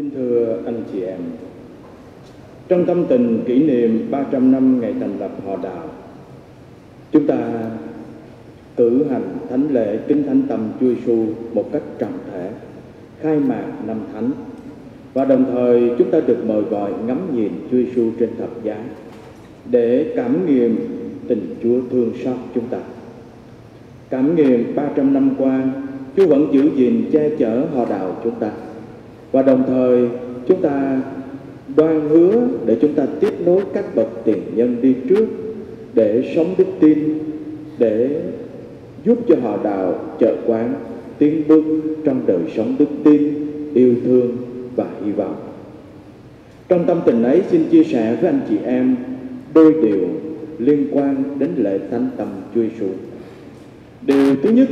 Kính thưa anh chị em, trong tâm tình kỷ niệm 300 năm ngày thành lập họ đạo, chúng ta cử hành thánh lễ kính thánh tâm Chúa Giêsu một cách trọng thể, khai mạc năm thánh và đồng thời chúng ta được mời gọi ngắm nhìn Chúa Giêsu trên thập giá để cảm nghiệm tình Chúa thương xót chúng ta. Cảm nghiệm 300 năm qua, Chúa vẫn giữ gìn che chở họ đạo chúng ta. Và đồng thời chúng ta đoan hứa để chúng ta tiếp nối các bậc tiền nhân đi trước để sống đức tin, để giúp cho họ đạo chợ quán tiến bước trong đời sống đức tin, yêu thương và hy vọng. Trong tâm tình ấy xin chia sẻ với anh chị em đôi điều liên quan đến lễ thánh tâm Chúa Giêsu. Điều thứ nhất,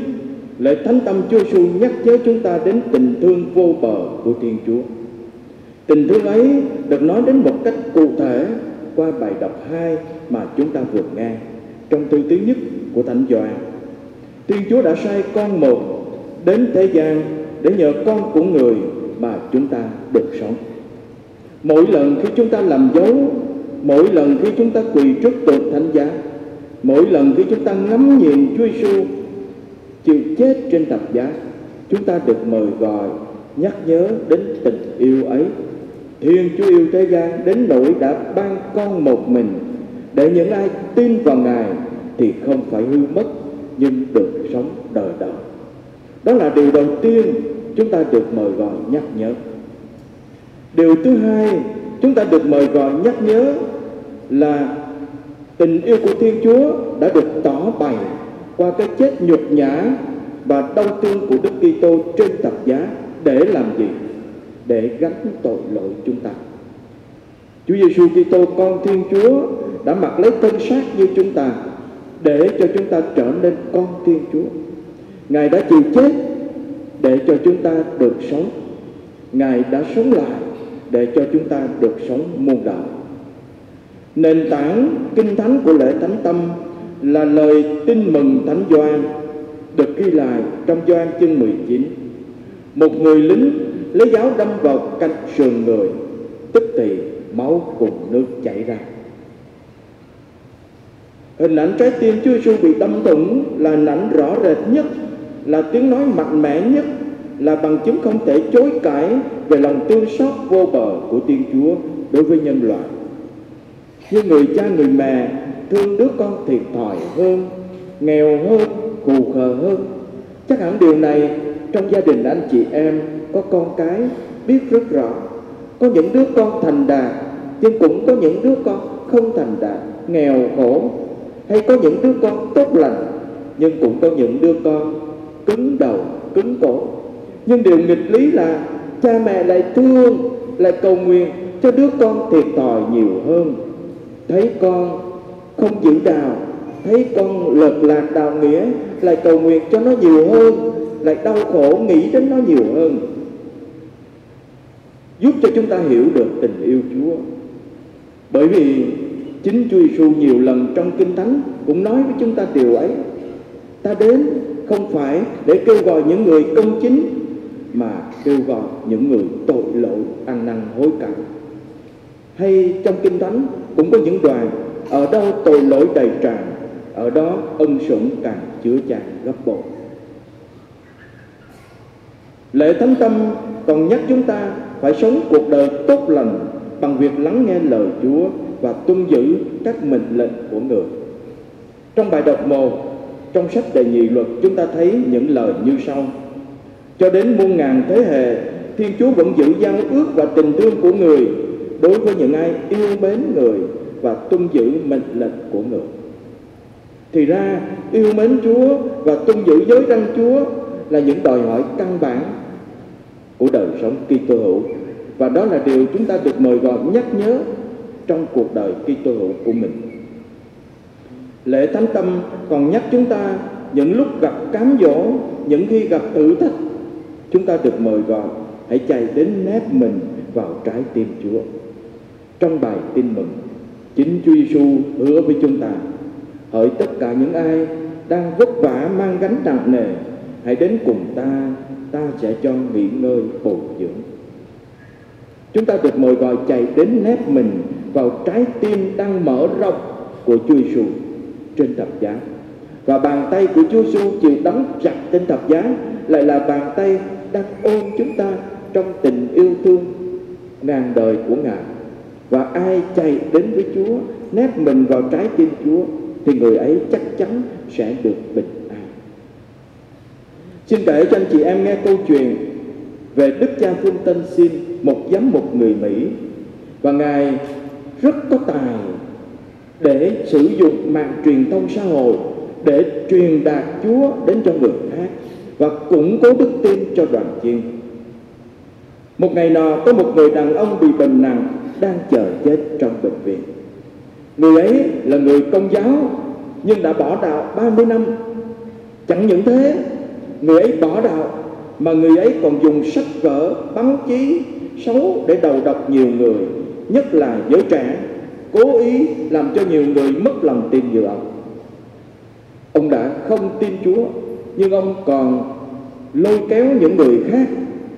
Lời thánh tâm Chúa Giêsu nhắc nhớ chúng ta đến tình thương vô bờ của Thiên Chúa. Tình thương ấy được nói đến một cách cụ thể qua bài đọc 2 mà chúng ta vừa nghe trong thư thứ nhất của Thánh Gioan. Thiên Chúa đã sai con một đến thế gian để nhờ con của người mà chúng ta được sống. Mỗi lần khi chúng ta làm dấu, mỗi lần khi chúng ta quỳ trước tượng thánh giá, mỗi lần khi chúng ta ngắm nhìn Chúa Giêsu chịu chết trên thập giá, chúng ta được mời gọi nhắc nhớ đến tình yêu ấy. Thiên Chúa yêu thế gian đến nỗi đã ban con một mình để những ai tin vào Ngài thì không phải hư mất nhưng được sống đời đời. Đó là điều đầu tiên chúng ta được mời gọi nhắc nhớ. Điều thứ hai chúng ta được mời gọi nhắc nhớ là tình yêu của Thiên Chúa đã được tỏ bày qua cái chết nhục nhã và đau thương của Đức Kitô trên thập giá để làm gì? Để gánh tội lỗi chúng ta. Chúa Giêsu Kitô, con Thiên Chúa, đã mặc lấy thân xác như chúng ta để cho chúng ta trở nên con Thiên Chúa. Ngài đã chịu chết để cho chúng ta được sống. Ngài đã sống lại để cho chúng ta được sống muôn đời. Nền tảng kinh thánh của lễ thánh tâm là lời tin mừng thánh Gioan được ghi lại trong Gioan chương 19. Một người lính lấy giáo đâm vào cạnh sườn người, tức thì máu cùng nước chảy ra. Hình ảnh trái tim Chúa Giêsu bị đâm thủng là hình ảnh rõ rệt nhất, là tiếng nói mạnh mẽ nhất, là bằng chứng không thể chối cãi về lòng thương xót vô bờ của Thiên Chúa đối với nhân loại. Như người cha người mẹ thương đứa con thiệt thòi hơn, nghèo hơn, khù khờ hơn. Chắc hẳn điều này trong gia đình anh chị em có con cái biết rất rõ. Có những đứa con thành đạt, nhưng cũng có những đứa con không thành đạt, nghèo khổ. Hay có những đứa con tốt lành, nhưng cũng có những đứa con cứng đầu, cứng cổ. Nhưng điều nghịch lý là cha mẹ lại thương, lại cầu nguyện cho đứa con thiệt thòi nhiều hơn. Thấy con không giữ đạo thấy con lợt lạc đạo nghĩa, lại cầu nguyện cho nó nhiều hơn, lại đau khổ nghĩ đến nó nhiều hơn. Giúp cho chúng ta hiểu được tình yêu Chúa. Bởi vì chính Chúa Giêsu nhiều lần trong kinh thánh cũng nói với chúng ta điều ấy. Ta đến không phải để kêu gọi những người công chính, mà kêu gọi những người tội lỗi ăn năn hối cải. Hay trong kinh thánh cũng có những đoàn ở đâu tội lỗi đầy tràn ở đó ân sủng càng chứa chan gấp bội lễ thánh tâm còn nhắc chúng ta phải sống cuộc đời tốt lành bằng việc lắng nghe lời Chúa và tuân giữ các mệnh lệnh của người. Trong bài đọc một trong sách đề nhị luật chúng ta thấy những lời như sau. Cho đến muôn ngàn thế hệ, Thiên Chúa vẫn giữ giao ước và tình thương của người đối với những ai yêu mến người và tuân giữ mệnh lệnh của người. Thì ra yêu mến Chúa và tuân giữ giới răn Chúa là những đòi hỏi căn bản của đời sống Kitô hữu và đó là điều chúng ta được mời gọi nhắc nhớ trong cuộc đời Kitô hữu của mình. Lễ Thánh Tâm còn nhắc chúng ta những lúc gặp cám dỗ, những khi gặp thử thách, chúng ta được mời gọi hãy chạy đến nép mình vào trái tim Chúa. Trong bài tin mừng, chính Chúa Giêsu hứa với chúng ta, hỡi tất cả những ai đang vất vả mang gánh nặng nề, hãy đến cùng ta ta sẽ cho nghỉ ngơi bồi dưỡng Chúng ta được mời gọi chạy đến nép mình vào trái tim đang mở rộng của Chúa Giêsu trên thập giá. Và bàn tay của Chúa Giêsu chịu đóng chặt trên thập giá, lại là bàn tay đang ôm chúng ta trong tình yêu thương ngàn đời của Ngài. Và ai chạy đến với Chúa, nép mình vào trái tim Chúa thì người ấy chắc chắn sẽ được bình an. Xin kể cho anh chị em nghe câu chuyện về Đức cha Phương Tân Xin, một giám mục người Mỹ. Và Ngài rất có tài để sử dụng mạng truyền thông xã hội để truyền đạt Chúa đến cho người khác và củng cố đức tin cho đoàn chiên. Một ngày nọ có một người đàn ông bị bệnh nặng đang chờ chết trong bệnh viện. Người ấy là người công giáo nhưng đã bỏ đạo 30 năm. Chẳng những thế, người ấy bỏ đạo mà người ấy còn dùng sách vở, báo chí xấu để đầu độc nhiều người, nhất là giới trẻ, cố ý làm cho nhiều người mất lòng tin dự ông. Ông đã không tin Chúa, nhưng ông còn lôi kéo những người khác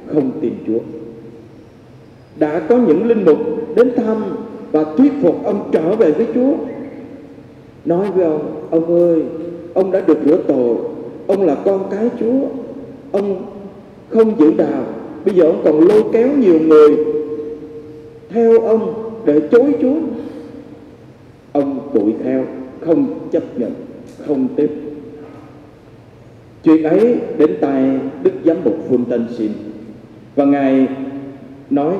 không tin Chúa. Đã có những linh mục đến thăm và thuyết phục ông trở về với Chúa. Nói với ông, ông ơi, ông đã được rửa tội, ông là con cái Chúa, ông không giữ đạo, bây giờ ông còn lôi kéo nhiều người theo ông để chối Chúa. Ông đuổi theo, không chấp nhận, không tiếp. Chuyện ấy đến tai Đức Giám mục Phương Tân Xin và Ngài nói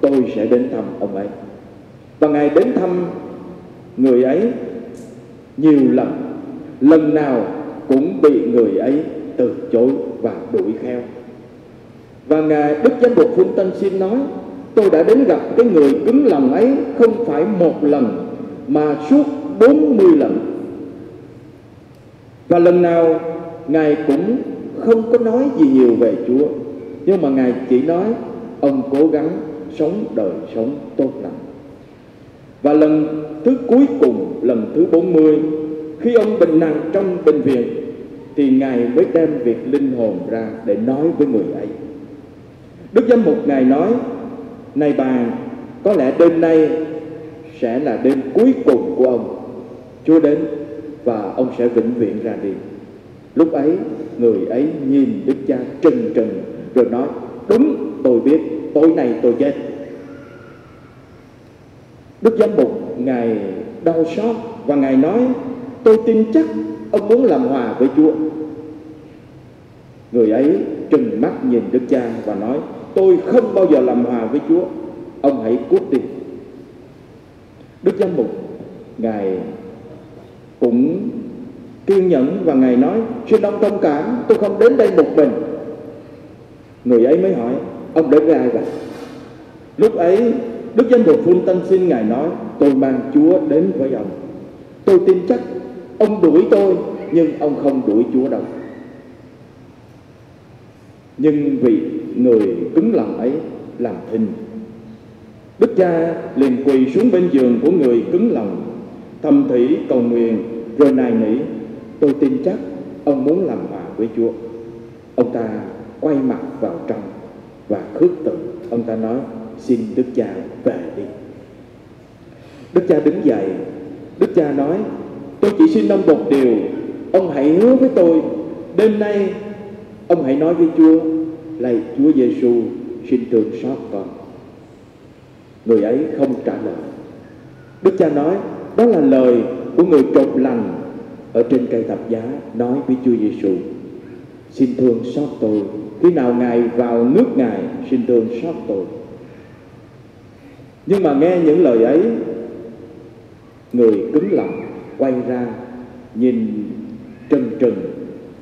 tôi sẽ đến thăm ông ấy. Và Ngài đến thăm người ấy nhiều lần, lần nào cũng bị người ấy từ chối và đuổi theo. Và Ngài Đức Giám mục Phương Tân Xin nói tôi đã đến gặp cái người cứng lòng ấy không phải một lần mà suốt 40 lần. Và lần nào Ngài cũng không có nói gì nhiều về Chúa Nhưng mà Ngài chỉ nói Ông cố gắng sống đời sống tốt lành. Và lần thứ cuối cùng, Lần thứ 40 Khi ông bệnh nặng trong bệnh viện, Thì Ngài mới đem việc linh hồn ra Để nói với người ấy. Đức Giám mục Ngài nói, Này bà, Có lẽ đêm nay Sẽ là đêm cuối cùng của ông. Chúa đến Và ông sẽ vĩnh viễn ra đi. Lúc ấy, người ấy nhìn Đức cha trừng trừng rồi nói, Đúng, tôi biết tối nay tôi chết. Đức giám mục, Ngài đau xót và Ngài nói, Tôi tin chắc ông muốn làm hòa với Chúa. Người ấy trừng mắt nhìn Đức cha và nói, Tôi không bao giờ làm hòa với Chúa. Ông hãy cút đi. Đức giám mục, Ngài cũng kiên nhẫn và ngài nói, xin ông thông cảm, tôi không đến đây một mình. Người ấy mới hỏi ông đến với ai vậy lúc ấy, đức danh mục phun tân xin ngài nói, tôi mang chúa đến với ông. Tôi tin chắc ông đuổi tôi, nhưng ông không đuổi chúa đâu. Nhưng vì người cứng lòng ấy làm thinh, đức cha liền quỳ xuống bên giường của người cứng lòng, thầm thỉ cầu nguyện, rồi nài nỉ, Tôi tin chắc ông muốn làm hòa với Chúa. Ông ta quay mặt vào trong và khước từ. Ông ta nói, xin Đức Cha về đi. Đức Cha đứng dậy. Đức Cha nói, tôi chỉ xin ông một điều. Ông hãy hứa với tôi, đêm nay ông hãy nói với Chúa, lạy Chúa Giêsu xin thương xót con. Người ấy không trả lời. Đức Cha nói, đó là lời của người trộm lành ở trên cây thập giá nói với Chúa Giêsu xin thương xót tôi khi nào ngài vào nước ngài, xin thương xót tôi nhưng mà nghe những lời ấy, người cứng lòng quay ra, nhìn trừng trừng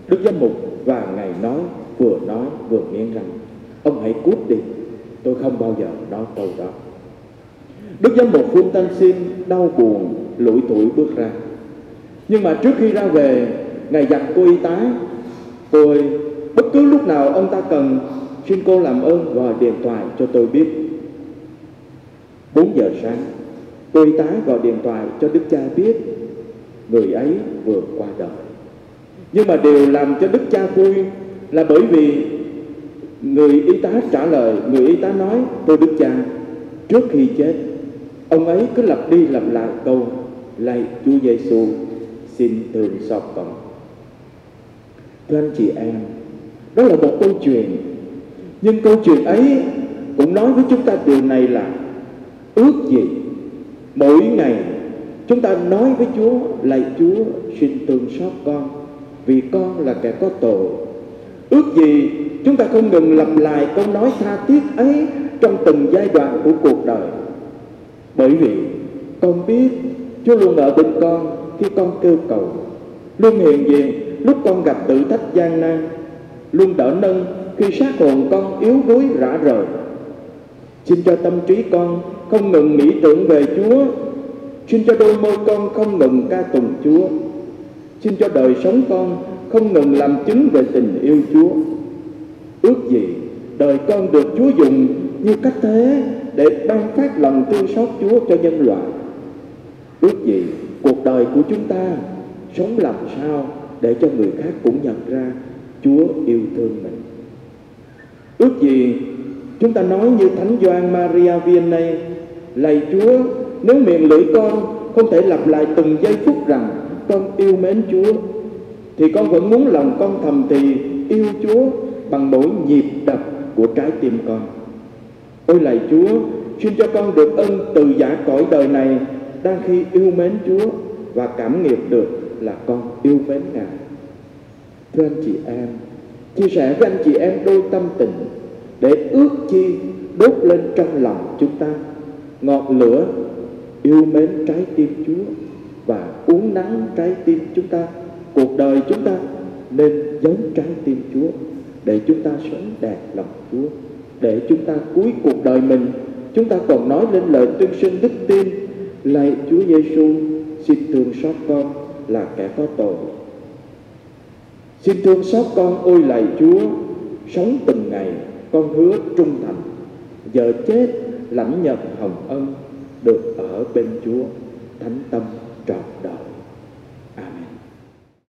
đức giám mục và ngài nói, vừa nói vừa nghiến răng, ông hãy cút đi, tôi không bao giờ nói câu đó. Đức giám mục phương tan xin, đau buồn, lủi tuổi bước ra. Nhưng mà trước khi ra về, ngài dặn cô y tá cô ơi bất cứ lúc nào ông ta cần, xin cô làm ơn gọi điện thoại cho tôi biết. 4 giờ sáng cô y tá gọi điện thoại cho đức cha biết người ấy vừa qua đời. Nhưng mà điều làm cho đức cha vui là bởi vì người y tá trả lời, người y tá nói, tôi đức cha, trước khi chết, ông ấy cứ lặp đi lặp lại câu, lạy Chúa Giêsu xin thương xót con thưa anh chị em đó là một câu chuyện. Nhưng câu chuyện ấy cũng nói với chúng ta điều này là ước gì mỗi ngày chúng ta nói với Chúa lạy Chúa xin thương xót con vì con là kẻ có tội. Ước gì chúng ta không ngừng lặp lại câu nói tha thiết ấy trong từng giai đoạn của cuộc đời. Bởi vì con biết Chúa luôn ở bên con khi con kêu cầu, luôn hiện diện lúc con gặp thử thách gian nan luôn đỡ nâng khi xác hồn con yếu đuối rã rời. Xin cho tâm trí con không ngừng nghĩ tưởng về Chúa. Xin cho đôi môi con không ngừng ca tùng Chúa. Xin cho đời sống con không ngừng làm chứng về tình yêu Chúa. Ước gì đời con được Chúa dùng như cách thế để ban phát lòng thương xót Chúa cho nhân loại. Ước gì cuộc đời của chúng ta sống làm sao để cho người khác cũng nhận ra Chúa yêu thương mình. Ước gì chúng ta nói như Thánh Gioan Maria Vianney, lạy Chúa, nếu miệng lưỡi con không thể lặp lại từng giây phút rằng con yêu mến Chúa, thì con vẫn muốn lòng con thầm thì yêu Chúa bằng mỗi nhịp đập của trái tim con. Ôi lạy Chúa, xin cho con được ân từ giả cõi đời này đang khi yêu mến Chúa và cảm nghiệm được là con yêu mến Ngài thưa anh chị em, chia sẻ với anh chị em đôi tâm tình để ước chi đốt lên trong lòng chúng ta ngọn lửa yêu mến trái tim Chúa và uống nắng trái tim chúng ta. Cuộc đời chúng ta nên giống trái tim Chúa để chúng ta sống đẹp lòng Chúa. Để chúng ta cuối cuộc đời mình, chúng ta còn nói lên lời tuyên xưng đức tin, lạy Chúa Giêsu xin thương xót con là kẻ có tội xin thương xót con ôi lạy Chúa, sống từng ngày con hứa trung thành. Giờ chết lãnh nhận hồng ân, được ở bên Chúa, thánh tâm trọn đời.